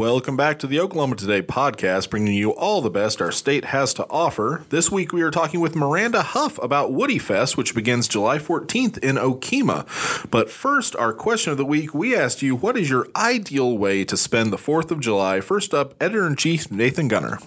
Welcome back to the Oklahoma Today podcast, bringing you all the best our state has to offer. This week we are talking with Miranda Huff about Woody Fest, which begins July 14th in Okemah. But first, our question of the week we asked you, what is your ideal way to spend the 4th of July? First up, editor in chief Nathan Gunner.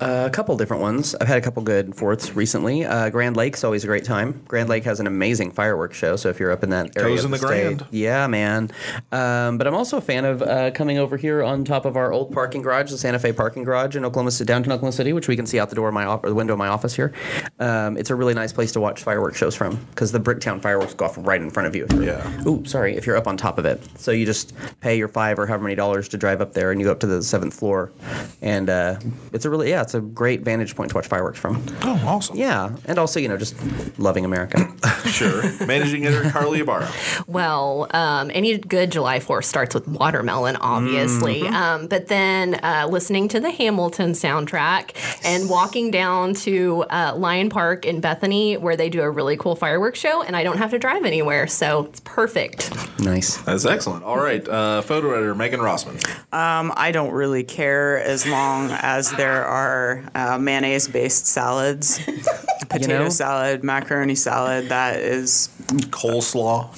Uh, a couple different ones. I've had a couple good fourths recently. Uh, Grand Lake's always a great time. Grand Lake has an amazing fireworks show, so if you're up in that area, Toes in the state- Grand. yeah, man. Um, but I'm also a fan of uh, coming over here on top of our old parking garage, the Santa Fe parking garage in Oklahoma, City, downtown Oklahoma City, which we can see out the door of my op- or the window of my office here. Um, it's a really nice place to watch fireworks shows from because the Bricktown fireworks go off right in front of you. Yeah. Ooh, sorry, if you're up on top of it. So you just pay your five or however many dollars to drive up there, and you go up to the seventh floor, and uh, it's a really yeah, it's a great vantage point to watch fireworks from. Oh, awesome. Yeah, and also you know just loving America. Sure. Managing editor Carly Ibarra. Well, um, any good July 4th starts with watermelon, obviously. Um, but then uh, listening to the Hamilton soundtrack and walking down to uh, Lion Park in Bethany, where they do a really cool fireworks show, and I don't have to drive anywhere, so it's perfect. nice. That's excellent. All right, uh, photo editor Megan Rossman. Um, I don't really care as long as there are uh, mayonnaise based salads, potato know? salad, macaroni salad. That is Coleslaw.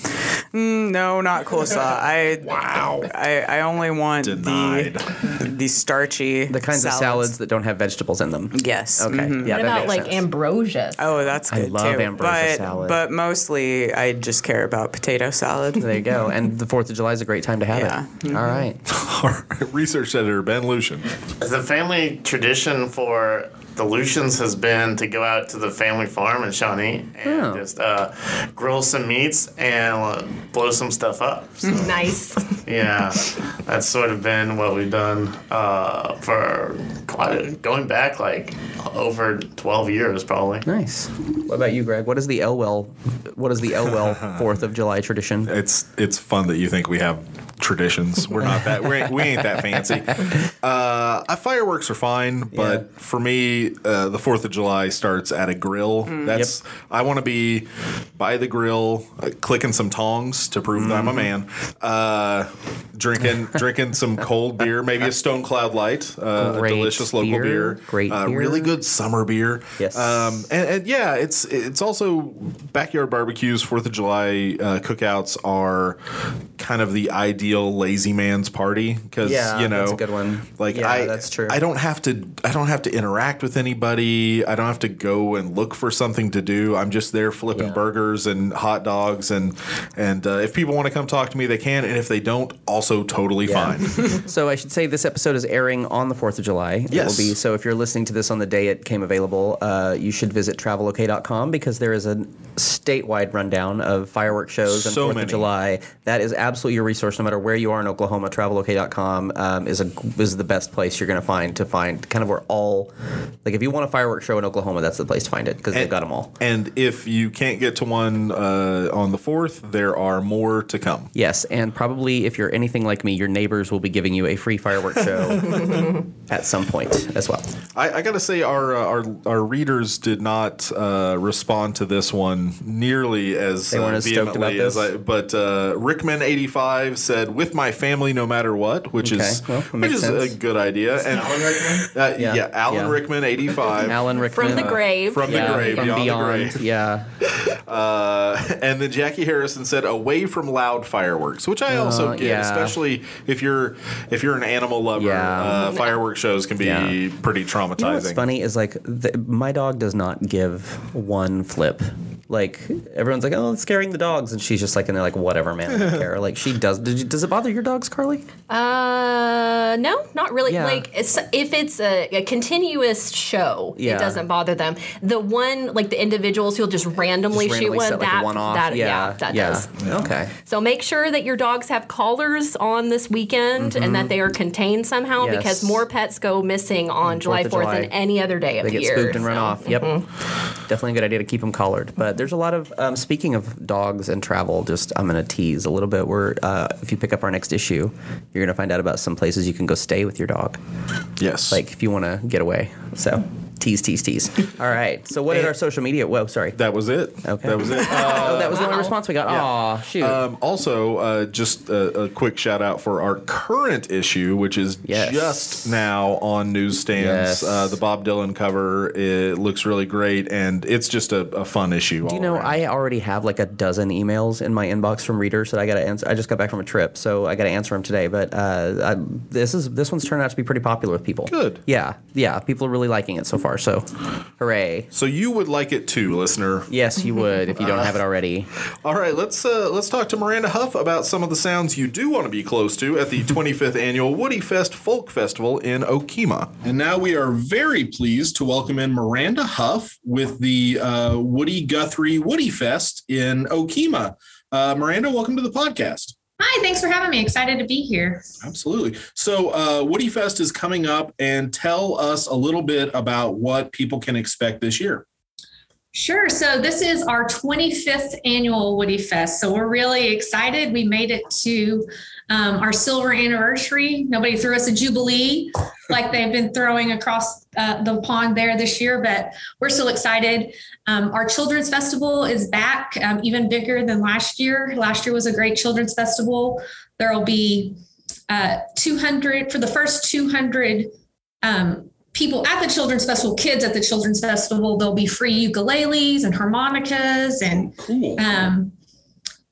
no, not coleslaw. I Wow. I, I only want Denied. the the starchy The kinds of salads that don't have vegetables in them. Yes. Okay. mhm. Yeah, what about like sense. ambrosia? Oh, that's I good love too. ambrosia but, salad. But mostly, I just care about potato salad. There you go. And the Fourth of July is a great time to have Yeah. it. All right. Our research editor Ben Lucian. The family tradition for the Lucians has been to go out to the family farm in Shawnee and Oh. just uh, grill some meats and uh, blow some stuff up. So, nice. yeah, that's sort of been what we've done uh, for quite a, going back like over 12 years probably. Nice. What about you, Greg? What is the Elwell? What is the Elwell Fourth of July tradition? It's it's fun that you think we have traditions. We're not that we ain't, we ain't that fancy. Uh, fireworks are fine, but Yeah. for me, uh, the Fourth of July starts at a grill. That's I want to be by the grill, uh, clicking some tongs to prove that I'm a man. Uh, drinking drinking some cold beer, maybe a Stone Cloud Light, uh, a delicious local beer. beer, Great uh, beer. really good summer beer. Yes. Um, and, and yeah, it's it's also backyard barbecues. Fourth of July uh, cookouts are kind of the ideal lazy man's party because Yeah, you know that's a good one. Like Yeah, I, that's true. I don't have to I don't have to interact with anybody. I don't have to go and look for something to do. I'm just there flipping Yeah. burgers and hot dogs and and uh, if people want to come talk to me, they can. And if they don't, also totally Yeah. fine. So I should say this episode is airing on the 4th of July. It Yes. will be. So if you're listening to this on the day it came available, uh, you should visit travelok.com because there is a statewide rundown of fireworks shows and 4th many. of July. That is absolutely your resource no matter where you are in Oklahoma. Travelok.com um, is a is the best place you're going to find to find kind of where all like if you want a fireworks show in Oklahoma, that's the place to find it because they've got them all. And if you can't get to one uh, on the fourth, there are more to come. Yes, and probably if you're anything like me, your neighbors will be giving you a free fireworks show at some point as well. I, I got to say, our, uh, our our readers did not uh, respond to this one nearly as They weren't uh, as stoked about this? I. But uh, Rickman eighty five said, "With my family, no matter what," which Okay, is well, which is sense. a good idea. And Alan Rickman? uh, yeah. Yeah, Alan yeah. Rickman eighty five. Alan Rickman From the grave. From the yeah, grave, from beyond, beyond, the grave. yeah. Uh, and then Jackie Harrison said, "Away from loud fireworks," which I also Uh, get, yeah. especially if you're if you're an animal lover. Yeah. Uh, fireworks shows can be Yeah. pretty traumatizing. You know what's funny is like the, my dog does not give one flip. Like everyone's like, oh, it's scaring the dogs, and she's just like, and they're like, whatever, man, I don't care. Like she does. Did you, does it bother your dogs, Carly? Uh, no, not really. Yeah. Like, it's, if it's a, a continuous show, Yeah. it doesn't bother them. The one, like the individuals who'll just randomly Just shoot randomly one, set, like, that, one-off? that, yeah, yeah, that yeah. does. Okay. So make sure that your dogs have collars on this weekend and that they are contained somehow Mm-hmm. Yes. because more pets go missing on July 4th 4th July. than any other day of They the get year. spooked and run off. Yep. Definitely a good idea to keep them collared. But there's a lot of um, speaking of dogs and travel. Just I'm going to tease a little bit. Where uh, if you pick up our next issue, you're going to find out about some places you can go stay with your dog. yes, Like if you want to get away. So Tease, tease, tease. All right. So what did our social media? Whoa, sorry. That was it. Okay. That was it. oh, that was the only response we got. Aw, shoot. Um, also, uh, just a, a quick shout out for our current issue, which is Yes. just now on newsstands. Yes. Uh, the Bob Dylan cover it looks really great, and it's just a, a fun issue. Do you know I already have like a dozen emails in my inbox from readers that I got to answer. I just got back from a trip, so I got to answer them today. But uh, I, this is this one's turned out to be pretty popular with people. Good. Yeah, yeah. People are really liking it so far. So, hooray! So you would like it too, listener. Yes, you would if you don't have it already. All right, let's uh, let's talk to Miranda Huff about some of the sounds you do want to be close to at the 25th annual Woody Fest Folk Festival in Okemah. And now we are very pleased to welcome in Miranda Huff with the uh, Woody Guthrie Woody Fest in Okemah. Uh, Miranda, welcome to the podcast. Hi, thanks for having me. Excited to be here. Absolutely. So, uh, Woody Fest is coming up, and tell us a little bit about what people can expect this year. Sure. So, this is our 25th annual Woody Fest. So, we're really excited. We made it to um, our silver anniversary. Nobody threw us a jubilee like they've been throwing across uh, the pond there this year, but we're still excited. Um, our children's festival is back, um, even bigger than last year. Last year was a great children's festival. There will be uh, 200 for the first 200 um, people at the children's festival, kids at the children's festival. There'll be free ukuleles and harmonicas and Cool. um,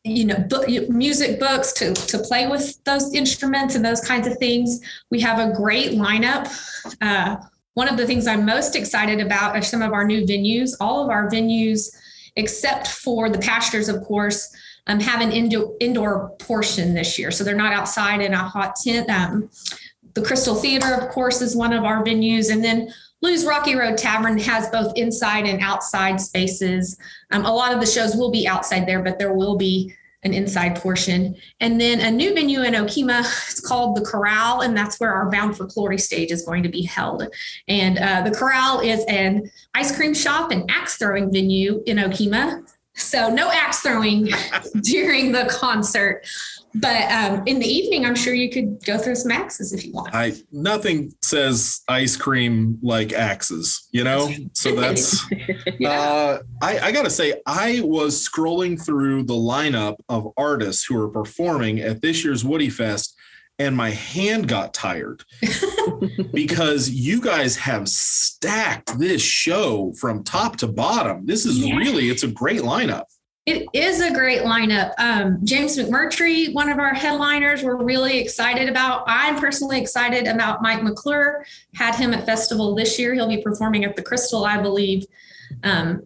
you know, book, music books to to play with those instruments and those kinds of things. We have a great lineup. Uh, one of the things I'm most excited about are some of our new venues. All of our venues, except for the pastures, of course, um, have an indoor indoor portion this year, so they're not outside in a hot tent. Um, the Crystal Theater, of course, is one of our venues, and then Lou's Rocky Road Tavern has both inside and outside spaces. Um, a lot of the shows will be outside there, but there will be an inside portion. And then a new venue in Okemah, it's called the Corral, and that's where our Bound for Glory stage is going to be held. And uh, the Corral is an ice cream shop and axe throwing venue in Okemah. So no axe throwing during the concert. But um, in the evening, I'm sure you could go through some axes if you want. I nothing says ice cream like axes, you know. So that's. uh, I, I gotta say, I was scrolling through the lineup of artists who are performing at this year's Woody Fest, and my hand got tired because you guys have stacked this show from top to bottom. This is Yeah. really, it's a great lineup. It is a great lineup. Um, James McMurtry, one of our headliners, we're really excited about. I'm personally excited about Mike McClure. Had him at festival this year. He'll be performing at the Crystal, I believe, um,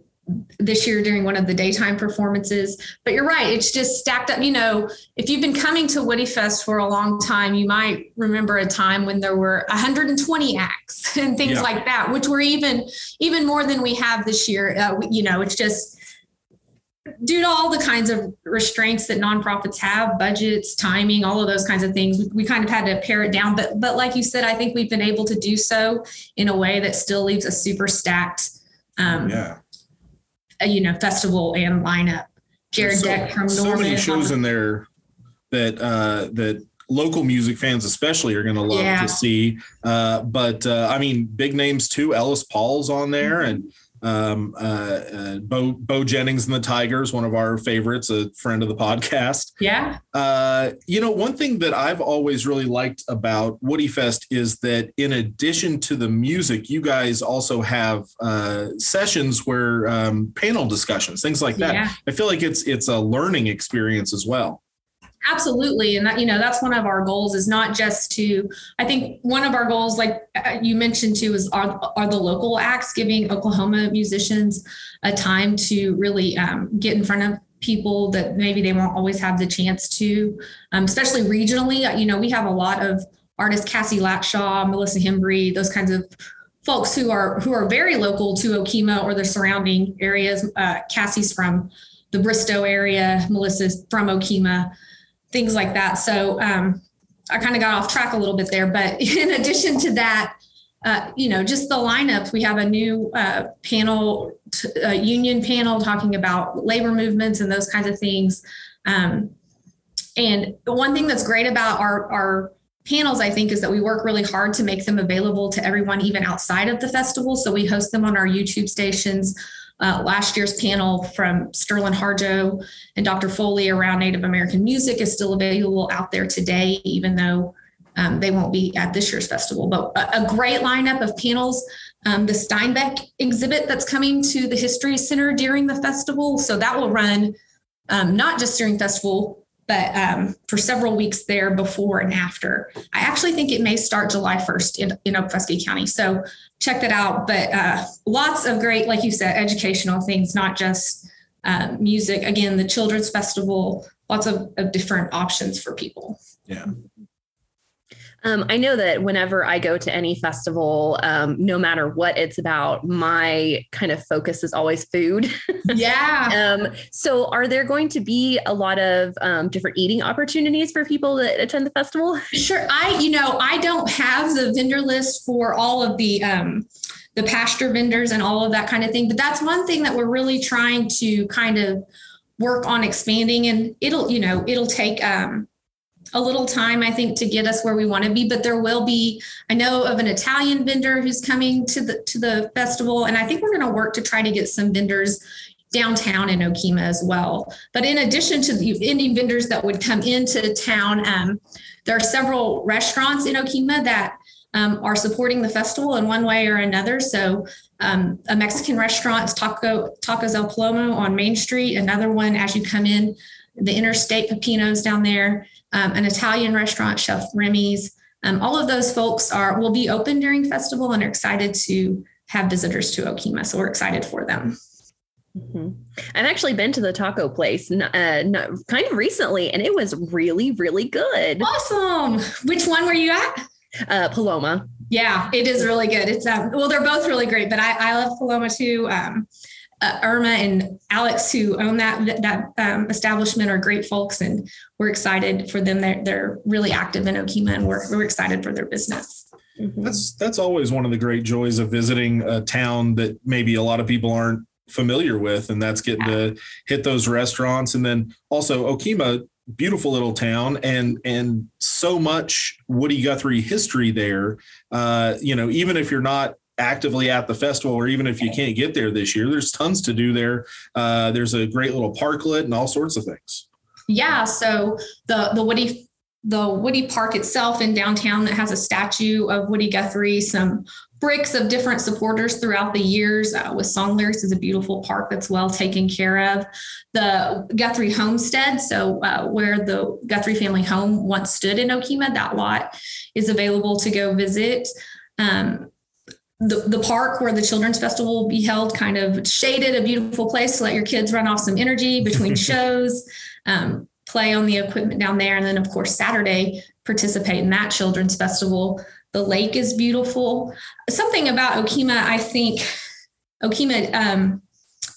this year during one of the daytime performances. But you're right; it's just stacked up. You know, if you've been coming to Woody Fest for a long time, you might remember a time when there were 120 acts and things Yeah. like that, which were even even more than we have this year. Uh, you know, it's just due to all the kinds of restraints that nonprofits have budgets timing all of those kinds of things we, we kind of had to pare it down but but like you said i think we've been able to do so in a way that still leaves a super stacked um Yeah. uh, you know festival and lineup jared so, deck from so norman many shows in there that uh, that local music fans especially are going to love Yeah. to see. Uh, but uh, I mean, big names too. Ellis Paul's on there, Mm-hmm. and um, uh, uh, Bo Bo Jennings and the Tigers, one of our favorites, a friend of the podcast. yeah Uh, you know, one thing that I've always really liked about Woody Fest is that in addition to the music, you guys also have uh, sessions where um, panel discussions, things like that. Yeah. I feel like it's it's a learning experience as well. Absolutely. And that you know that's one of our goals is not just to i think one of our goals like uh, you mentioned too is are, are the local acts giving oklahoma musicians a time to really um, get in front of people that maybe they won't always have the chance to um, especially regionally. Uh, you know we have a lot of artists cassie latshaw melissa hembry those kinds of folks who are who are very local to okemah or the surrounding areas. Uh, cassie's from the bristow area melissa's from okemah things like that. So um, I kind of got off track a little bit there. But in addition to that, uh, you know, just the lineup, we have a new uh, panel, uh, union panel talking about labor movements and those kinds of things. Um, and one thing that's great about our, our panels, I think, is that we work really hard to make them available to everyone, even outside of the festival. So we host them on our YouTube stations. Uh, last year's panel from Sterlin Harjo and Dr. Foley around Native American music is still available out there today, even though um, they won't be at this year's festival. But a, a great lineup of panels. Um, the Steinbeck exhibit that's coming to the History Center during the festival. So that will run um, not just during festival, but um, for several weeks there before and after. I actually think it may start July 1st in, in County. So check that out. But uh, lots of great, like you said, educational things, not just uh, music. Again, the Children's Festival, lots of, of different options for people. Yeah. Um, I know that whenever I go to any festival, um, no matter what it's about, my kind of focus is always food. Yeah. um, so, are there going to be a lot of um, different eating opportunities for people that attend the festival? Sure. I, you know, I don't have the vendor list for all of the um, the pasture vendors and all of that kind of thing, but that's one thing that we're really trying to kind of work on expanding. And it'll, you know, it'll take um, a little time, I think, to get us where we want to be. But there will be. I know of an Italian vendor who's coming to the to the festival, and I think we're going to work to try to get some vendors downtown in Okemah as well. But in addition to the vendors that would come into town, um, there are several restaurants in Okemah that um, are supporting the festival in one way or another. So um, a Mexican restaurant is Taco Tacos El Palomo on Main Street. Another one as you come in the interstate Pepinos down there. Um, an Italian restaurant, Chef Remy's. Um, all of those folks are will be open during festival and are excited to have visitors to Okemah. So we're excited for them. Mm-hmm. I've actually been to the taco place uh, kind of recently, and it was really, really good. Awesome. Which one were you at? Uh, Paloma. Yeah, it is really good. It's um, well, they're both really great, but I, I love Paloma too. Um, uh, Irma and Alex, who own that that um, establishment, are great folks, and we're excited for them. They're they're really active in Okemah, and we're we're excited for their business. Mm-hmm. That's that's always one of the great joys of visiting a town that maybe a lot of people aren't familiar with, and that's getting yeah. to hit those restaurants. And then also Okemah, beautiful little town, and and so much Woody Guthrie history there. Uh, you know, even if you're not actively at the festival, or even if you can't get there this year, there's tons to do there. Uh, there's a great little parklet and all sorts of things. Yeah. So the the Woody the Woody Park itself in downtown that has a statue of Woody Guthrie, some bricks of different supporters throughout the years uh, with song lyrics is a beautiful park that's well taken care of. The Guthrie Homestead, so uh, where the Guthrie family home once stood in Okemah, that lot is available to go visit. Um, the, the park where the children's festival will be held kind of shaded a beautiful place to let your kids run off some energy between shows um, play on the equipment down there. And then of course saturday participate in that children's festival. The lake is beautiful. Something about okemah i think okemah um,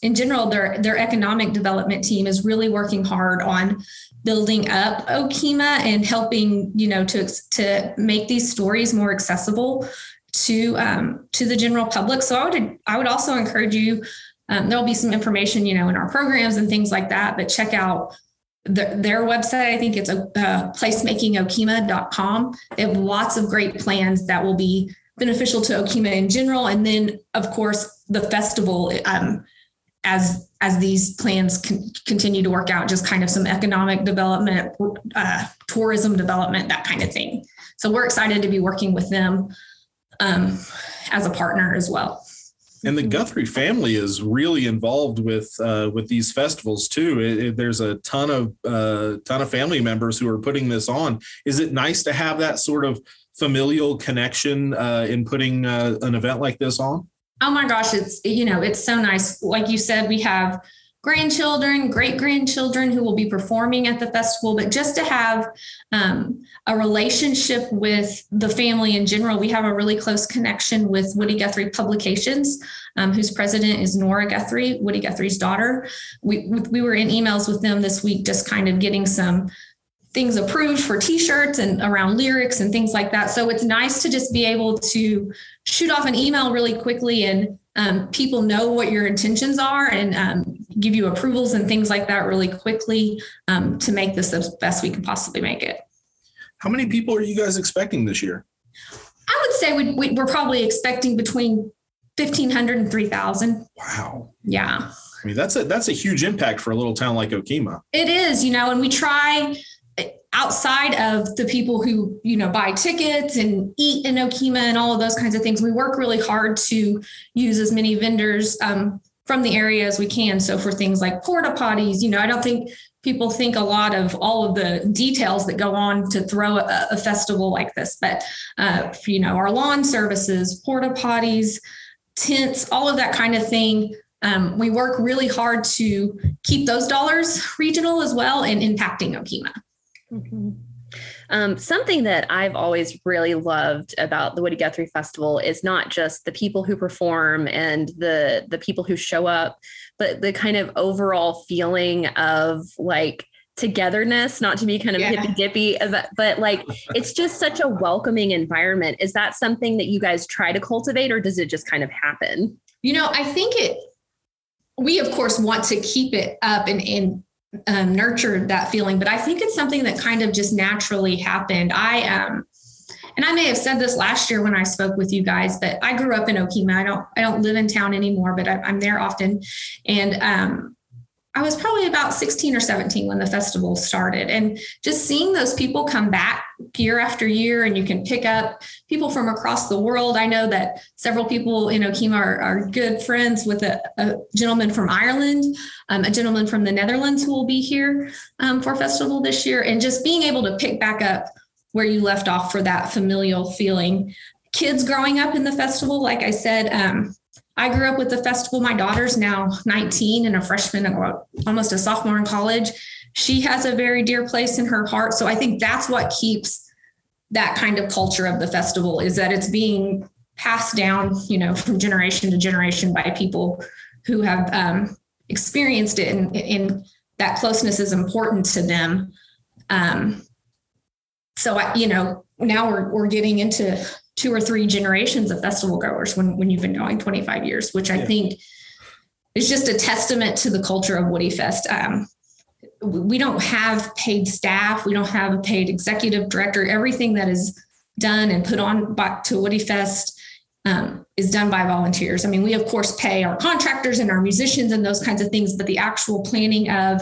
in general their their economic development team is really working hard on building up okemah and helping you know to to make these stories more accessible to um, to the general public. So I would I would also encourage you. Um, there'll be some information, you know, in our programs and things like that. But check out the, their website. I think it's a uh, placemakingokemah.com. They have lots of great plans that will be beneficial to Okemah in general, and then of course the festival. Um, as as these plans con- continue to work out, just kind of some economic development, uh, tourism development, that kind of thing. So we're excited to be working with them um, as a partner as well. And the Guthrie family is really involved with uh, with these festivals too. It, it, there's a ton of uh, ton of family members who are putting this on. Is it nice to have that sort of familial connection uh, in putting uh, an event like this on? Oh my gosh, it's you know it's so nice. Like you said, we have grandchildren, great grandchildren who will be performing at the festival, but just to have um, a relationship with the family in general. We have a really close connection with Woody Guthrie Publications, um, whose president is Nora Guthrie, Woody Guthrie's daughter. We, we were in emails with them this week, just kind of getting some things approved for t-shirts and around lyrics and things like that. So it's nice to just be able to shoot off an email really quickly and um, people know what your intentions are and um, give you approvals and things like that really quickly um, to make this the best we can possibly make it. How many people are you guys expecting this year? I would say we, we, we're probably expecting between 1,500 and 3,000. Wow. Yeah. I mean, that's a that's a huge impact for a little town like Okemah. It is, you know, and we try eh, outside of the people who, you know, buy tickets and eat in Okemah and all of those kinds of things. We work really hard to use as many vendors um, from the area as we can. So for things like porta potties, you know, I don't think people think a lot of all of the details that go on to throw a, a festival like this, but uh, you know, our lawn services, porta potties, tents, all of that kind of thing. Um, we work really hard to keep those dollars regional as well and impacting Okemah. Mm-hmm. Um, something that I've always really loved about the Woody Guthrie Festival is not just the people who perform and the the people who show up, but the kind of overall feeling of like togetherness, not to be kind of Yeah. hippy dippy, but like it's just such a welcoming environment. Is that something that you guys try to cultivate, or does it just kind of happen? You know, I think it, we of course want to keep it up and, and um, nurture that feeling, but I think it's something that kind of just naturally happened. I, um, and I may have said this last year when I spoke with you guys, but I grew up in Okemah. I don't, I don't live in town anymore, but I, I'm there often. And, um, I was probably about 16 or 17 when the festival started. And just seeing those people come back year after year, and you can pick up people from across the world. I know that several people in Okemah are, are good friends with a, a gentleman from Ireland, um, a gentleman from the Netherlands who will be here um, for festival this year. And just being able to pick back up where you left off for that familial feeling. Kids growing up in the festival, like I said, um, I grew up with the festival. My daughter's now 19 and a freshman, almost a sophomore in college. She has a very dear place in her heart. So I think that's what keeps that kind of culture of the festival is that it's being passed down, you know, from generation to generation by people who have um, experienced it, and, and that closeness is important to them. Um, so I, you know, now we're we're getting into two or three generations of festival goers when when you've been going 25 years, which I Yeah. think is just a testament to the culture of Woody Fest. Um, we don't have paid staff, we don't have a paid executive director. Everything that is done and put on back to Woody Fest um, is done by volunteers. I mean, we of course pay our contractors and our musicians and those kinds of things, but the actual planning of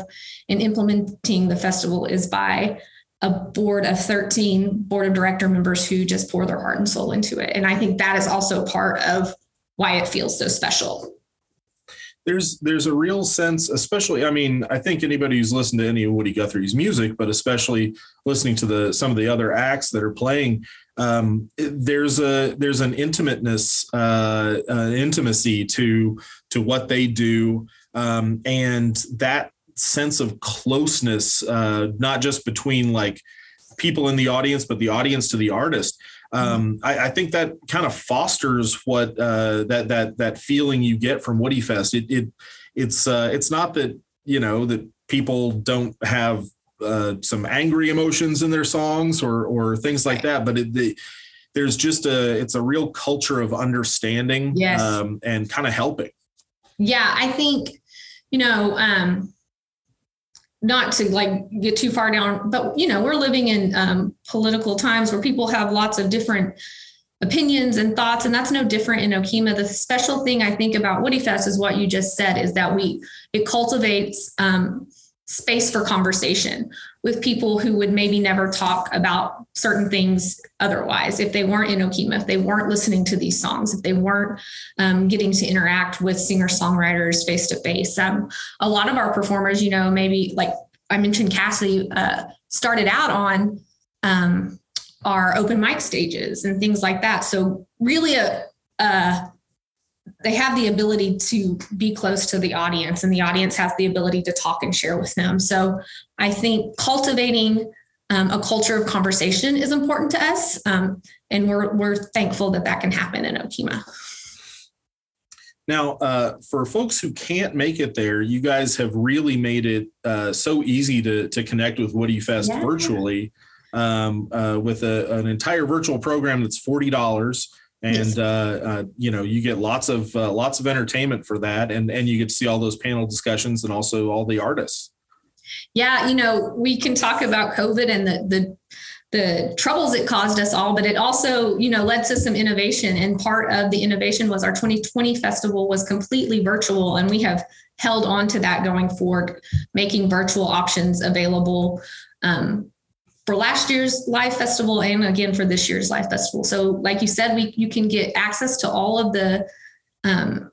and implementing the festival is by a board of 13 board of director members who just pour their heart and soul into it. And I think that is also part of why it feels so special. there's there's a real sense, especially. I mean, I think anybody who's listened to any of Woody Guthrie's music, but especially listening to the some of the other acts that are playing, um, there's a there's an intimateness, uh, uh, intimacy to to what they do, um, and that sense of closeness, uh, not just between like people in the audience, but the audience to the artist. Um, I, I think that kind of fosters what uh, that that that feeling you get from Woody Fest. It, it it's uh, it's not that you know that people don't have uh, some angry emotions in their songs or or things like that, but it, the, there's just a it's a real culture of understanding Yes. um, and kind of helping. Yeah, I think, you know, um, not to like get too far down, but you know, we're living in um, political times where people have lots of different opinions and thoughts, and that's no different in Okemah. The special thing I think about Woody Fest is what you just said is that we it cultivates um, space for conversation with people who would maybe never talk about certain things otherwise if they weren't in Okemah, if they weren't listening to these songs, if they weren't um, getting to interact with singer songwriters face to face. Um, a lot of our performers, you know, maybe like I mentioned, Cassidy uh, started out on um, our open mic stages and things like that. So really, a, uh, they have the ability to be close to the audience, and the audience has the ability to talk and share with them. So I think cultivating um, a culture of conversation is important to us, um, and we're we're thankful that that can happen in Okemah. Now, uh, for folks who can't make it there, you guys have really made it uh, so easy to to connect with Woody Fest Yeah. virtually um, uh, with a, an entire virtual program that's forty dollars, and Yes. uh, uh, you know you get lots of uh, lots of entertainment for that, and and you get to see all those panel discussions and also all the artists. Yeah, you know, we can talk about COVID and the the the troubles it caused us all, but it also, you know, led to some innovation. And part of the innovation was our 2020 festival was completely virtual, and we have held on to that going forward, making virtual options available um, for last year's live festival and again for this year's live festival. So, like you said, we you can get access to all of the um,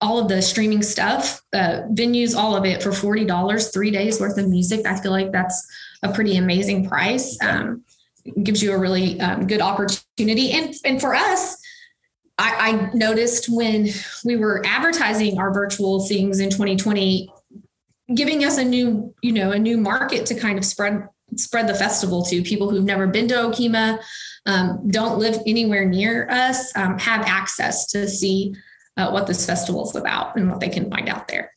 all of the streaming stuff, uh, venues, all of it for forty dollars, three days worth of music. I feel like that's a pretty amazing price. Um, gives you a really um, good opportunity, and and for us, I, I noticed when we were advertising our virtual things in 2020, giving us a new, you know, a new market to kind of spread spread the festival to people who've never been to Okemah, um, don't live anywhere near us, um, have access to see uh, what this festival is about and what they can find out there.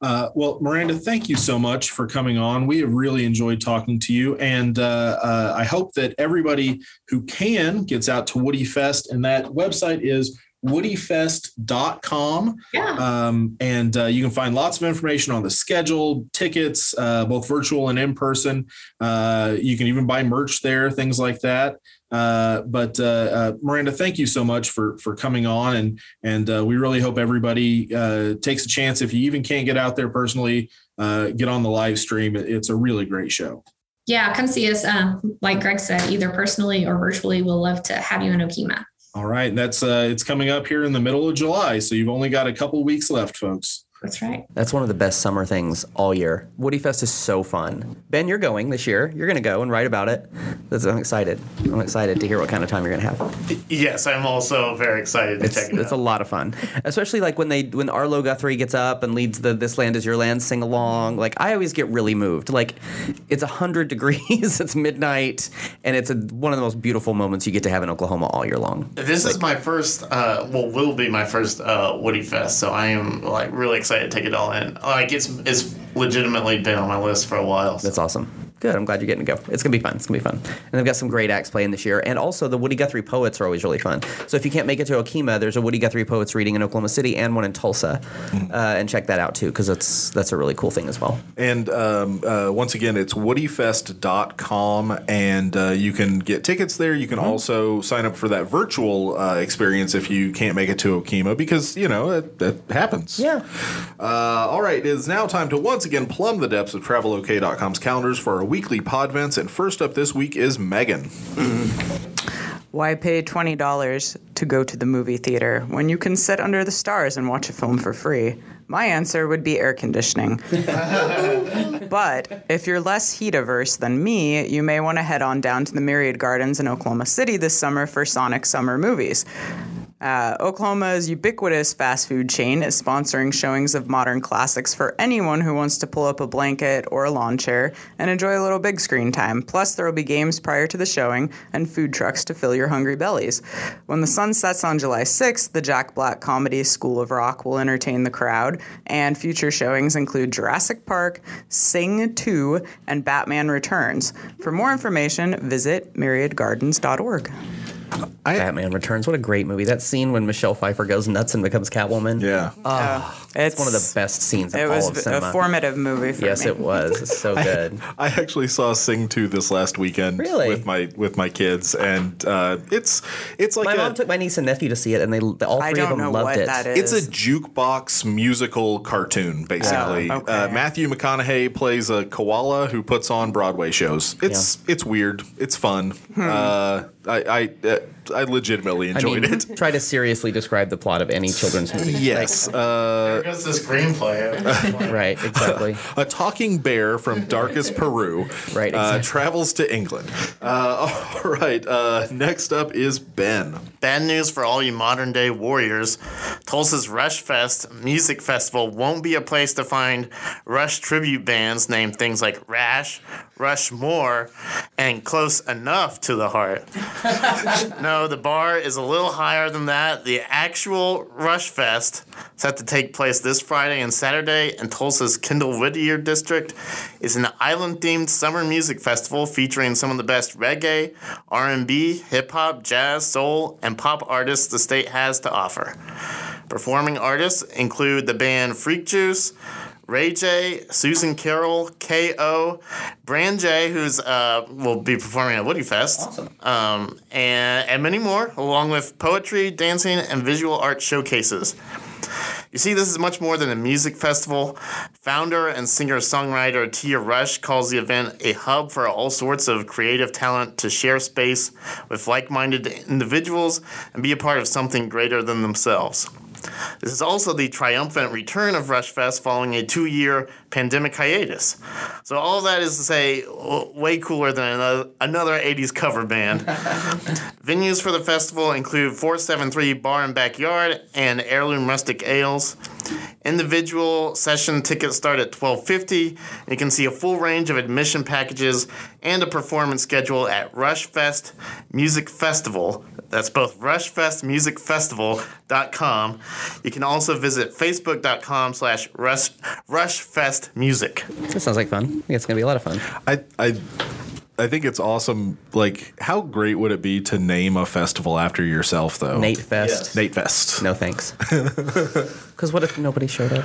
Uh, well, Miranda, thank you so much for coming on. We have really enjoyed talking to you, and uh, uh, I hope that everybody who can gets out to Woody Fest, and that website is woodyfest.com. Yeah. Um, and uh, you can find lots of information on the schedule, tickets, uh, both virtual and in person. Uh, you can even buy merch there, things like that. Uh, but uh, uh, Miranda, thank you so much for for coming on, and and uh, we really hope everybody uh, takes a chance. If you even can't get out there personally, uh, get on the live stream. It's a really great show. Yeah, come see us. Um, like Greg said, either personally or virtually. We'll love to have you in Okemah. All right, that's uh, it's coming up here in the middle of July, so you've only got a couple weeks left, folks. That's right. That's one of the best summer things all year. Woody Fest is so fun. Ben, you're going this year. You're going to go and write about it. That's, I'm excited. I'm excited to hear what kind of time you're going to have. Yes, I'm also very excited to It's, check it it's a lot of fun, especially like when they when Arlo Guthrie gets up and leads the "This Land Is Your Land" sing along. Like I always get really moved. Like it's hundred degrees, it's midnight, and it's a, one of the most beautiful moments you get to have in Oklahoma all year long. This is my first, uh, well, will be my first uh, Woody Fest, so I am like really excited to take it all in. Like it's it's legitimately been on my list for a while. That's awesome. Good. I'm glad you're getting to go. It's gonna be fun. It's gonna be fun. And they've got some great acts playing this year. And also the Woody Guthrie poets are always really fun. So if you can't make it to Okemah, there's a Woody Guthrie poets reading in Oklahoma City and one in Tulsa, uh, and check that out too because that's that's a really cool thing as well. And um, uh, once again, it's woodyfest.com, and uh, you can get tickets there. You can also sign up for that virtual uh, experience if you can't make it to Okemah, because, you know, it, that happens. Yeah. Uh, all right, it is now time to once again plumb the depths of TravelOK.com's calendars for our weekly podvents. And first up this week is Megan. Why pay $20 to go to the movie theater when you can sit under the stars and watch a film for free? My answer would be air conditioning. but if you're less heat averse than me, you may want to head on down to the Myriad Gardens in Oklahoma City this summer for Sonic Summer Movies. Uh, Oklahoma's ubiquitous fast food chain is sponsoring showings of modern classics for anyone who wants to pull up a blanket or a lawn chair and enjoy a little big screen time. Plus, there will be games prior to the showing and food trucks to fill your hungry bellies. When the sun sets on July 6th, the Jack Black comedy School of Rock will entertain the crowd, and future showings include Jurassic Park, Sing 2, and Batman Returns. For more information, visit myriadgardens.org. Batman Returns. What a great movie. That scene when Michelle Pfeiffer goes nuts and becomes Catwoman. Yeah. It's one of the best scenes of It all was of a formative movie for yes, me. it was. It's so good. I actually saw Sing 2 this last weekend Really? with my with my kids, and uh, it's it's like my a, mom took my niece and nephew to see it, and they all three of them know loved what it. that is. It's a jukebox musical cartoon, basically. Oh, okay. uh, Matthew McConaughey plays a koala who puts on Broadway shows. It's it's weird. It's fun. Hmm. Uh, I I, uh, I legitimately I enjoyed mean, it. try to seriously describe the plot of any children's movie. Yes, uh, There goes the screenplay. Right, exactly. a talking bear from darkest Peru, Right, uh, exactly. travels to England. Uh, all right, uh, next up is Ben. Bad news for all you modern day warriors. Tulsa's Rush Fest music festival won't be a place to find Rush tribute bands named things like Rash, Rushmore, and Close Enough to the Heart. no, the bar is a little higher than that. The actual Rush Fest, set to take place this Friday and Saturday in Tulsa's Kendall Whittier district, is an island-themed summer music festival featuring some of the best reggae, R&B, hip hop, jazz, soul, and pop artists the state has to offer. Performing artists include the band Freak Juice, Ray J, Susan Carroll, K.O., Brand J, who's uh, will be performing at Woody Fest, Awesome. um, and, and many more, along with poetry, dancing, and visual art showcases. You see, this is much more than a music festival. Founder and singer songwriter Tia Rush calls the event a hub for all sorts of creative talent to share space with like minded individuals and be a part of something greater than themselves. This is also the triumphant return of Rush Fest following a two year pandemic hiatus. So, all that is to say, way cooler than another, another 80s cover band. Venues for the festival include 473 Bar and Backyard and Heirloom Rustic Ales. Individual session tickets start at 1250. You can see a full range of admission packages and a performance schedule at Rush Fest Music Festival. That's both rushfestmusicfestival.com. You can also visit facebook.com slash rush rushfestmusic. That sounds like fun. I think it's gonna be a lot of fun. I I I think it's awesome. Like, how great would it be to name a festival after yourself, though? Nate Fest. Nate Fest. No thanks. Because what if nobody showed up?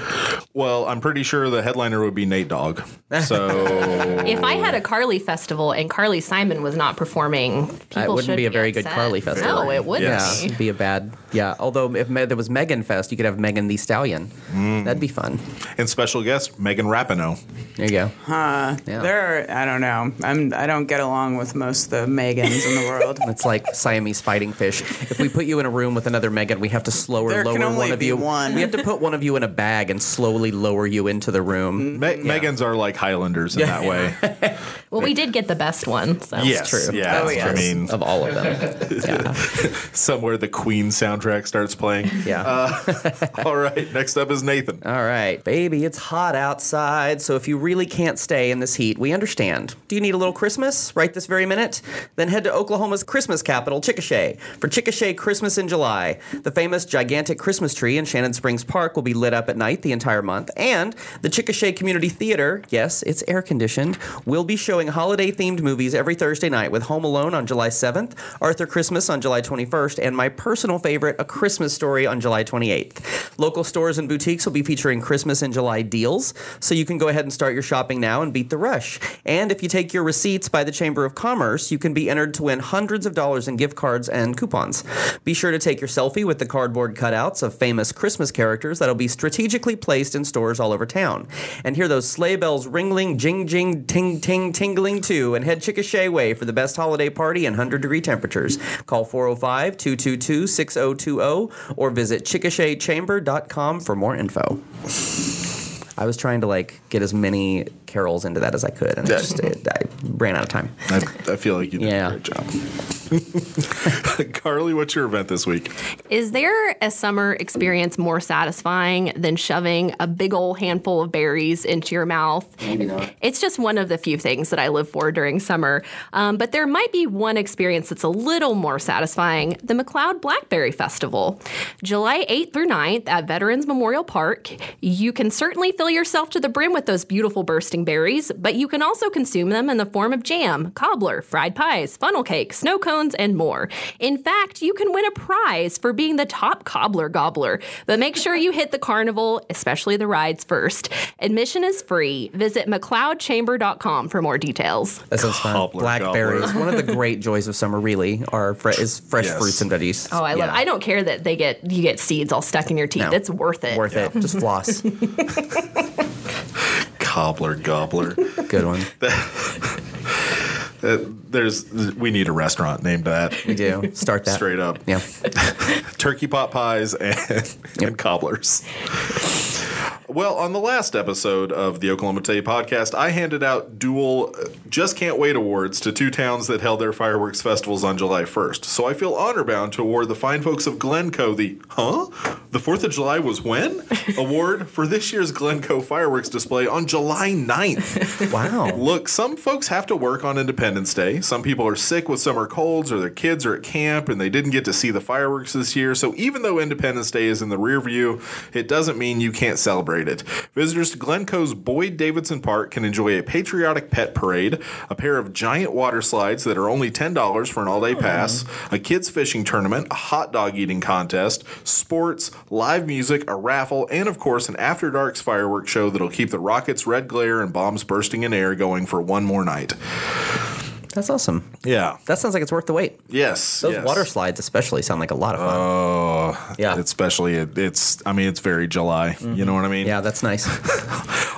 Well, I'm pretty sure the headliner would be Nate Dogg. So If I had a Carly festival and Carly Simon was not performing, people That wouldn't should be a very good upset. Carly festival. No, it wouldn't Yes. be. It'd be a bad. Yeah. Although if me, there was Megan Fest, you could have Megan Thee Stallion. Mm. That'd be fun. and special guest Megan Rapinoe. There you go. Huh. Yeah. There are, I don't know. I'm, I don't get along with most of the Megans in the world. It's like Siamese fighting fish. If we put you in a room with another Megan, we have to slower There lower can only one of you. one. We have to put one of you in a bag and slowly lower you into the room. Mm-hmm. Me- Megans are like Highlanders in that way. Well, we did get the best one. So. yes, true. Yeah, Oh, I yes. mean, Of all of them. yeah. somewhere the Queen soundtrack starts playing. Yeah. Uh, all right, next up is Nathan. All right, baby, it's hot outside, so if you really can't stay in this heat, we understand. Do you need a little Christmas right this very minute? Then head to Oklahoma's Christmas capital, Chickasha, for Chickasha Christmas in July. The famous gigantic Christmas tree in Shannon Springs Park will be lit up at night the entire month, and the Chickasha Community Theater, yes, it's air conditioned, will be showing holiday themed movies every Thursday night with Home Alone on July 7th, Arthur Christmas on July 21st, and my personal favorite, A Christmas Story on July 28th. Local stores and boutiques will be featuring Christmas in July deals, so you can go ahead and start your shopping now and beat the rush. And if you take your receipts by the Chamber of Commerce, you can be entered to win hundreds of dollars in gift cards and coupons. Be sure to take your selfie with the cardboard cutouts of famous Christmas characters that'll be strategically placed in stores all over town. And hear those sleigh bells ringling, jing jing, ting ting, tingling too, and head Chickasha way for the best holiday party in 100 degree temperatures. Call 405 222 6020 or visit chickashachamber.com for more info. I was trying to like get as many carols into that as I could, and I just it, I ran out of time. I, I feel like you did Yeah. a great job. Carly, what's your event this week? Is there a summer experience more satisfying than shoving a big old handful of berries into your mouth? Maybe not. It's just one of the few things that I live for during summer. Um, but there might be one experience that's a little more satisfying the McLoud Blackberry Festival. July 8th through 9th at Veterans Memorial Park. You can certainly fill yourself to the brim with those beautiful bursting berries, but you can also consume them in the form of jam, cobbler, fried pies, funnel cake, snow cones, and more. In fact, you can win a prize for being the top cobbler gobbler. But make sure you hit the carnival, especially the rides first. Admission is free. Visit McLoudChamber.com for more details. That sounds fun. Blackberries. gobbler. One of the great joys of summer, really, are fre- is fresh Yes. fruits and veggies. Oh, I love. Yeah. I don't care that they get you get seeds all stuck in your teeth. No. It's worth it. Worth it. Just floss. Cobbler Gobbler. Good one. There's we need a restaurant named that. We do. Start that. Straight up. Yeah. Turkey pot pies and, and cobblers. Well, on the last episode of the Oklahoma Today podcast, I handed out dual uh, Just Can't Wait awards to two towns that held their fireworks festivals on July 1st. So I feel honor bound to award the fine folks of Glencoe the, huh? The 4th of July was when? award for this year's Glencoe fireworks display on July 9th. Wow. Look, some folks have to work on Independence Day. Some people are sick with summer colds or their kids are at camp and they didn't get to see the fireworks this year. So even though Independence Day is in the rear view, it doesn't mean you can't celebrate it. Visitors to Glencoe's Boyd Davidson Park can enjoy a patriotic pet parade, a pair of giant water slides that are only $10 for an all day hmm. pass, a kids fishing tournament, a hot dog eating contest, sports, live music, a raffle, and of course, an After Darks fireworks show that'll keep the rockets' red glare and bombs bursting in air going for one more night. That's awesome. Yeah. That sounds like it's worth the wait. Yes. Those yes. water slides, especially, sound like a lot of fun. Oh, Yeah. Especially, it, it's. I mean, it's very July. You know what I mean? yeah, that's nice.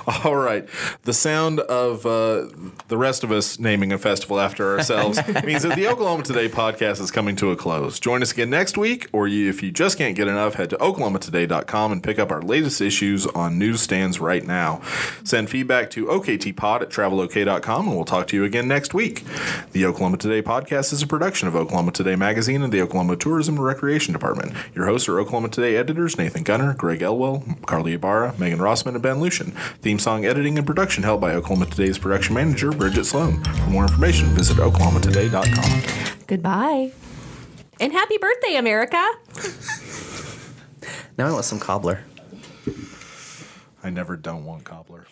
All right. The sound of uh, the rest of us naming a festival after ourselves means that the Oklahoma Today podcast is coming to a close. Join us again next week, or you, if you just can't get enough, head to oklahomatoday.com and pick up our latest issues on newsstands right now. Send feedback to oktpod at travelok.com, and we'll talk to you again next week. The Oklahoma Today podcast is a production of Oklahoma Today Magazine and the Oklahoma Tourism and Recreation Department. Your hosts are Oklahoma Today editors Nathan Gunter, Greg Elwell, Carly Ibarra, Megan Rossman, and Ben Luschen. Theme song editing and production held by Oklahoma Today's production manager, Bridget Sloan. For more information, visit oklahomatoday.com. Goodbye. And happy birthday, America. now I want some cobbler. I never don't want cobbler.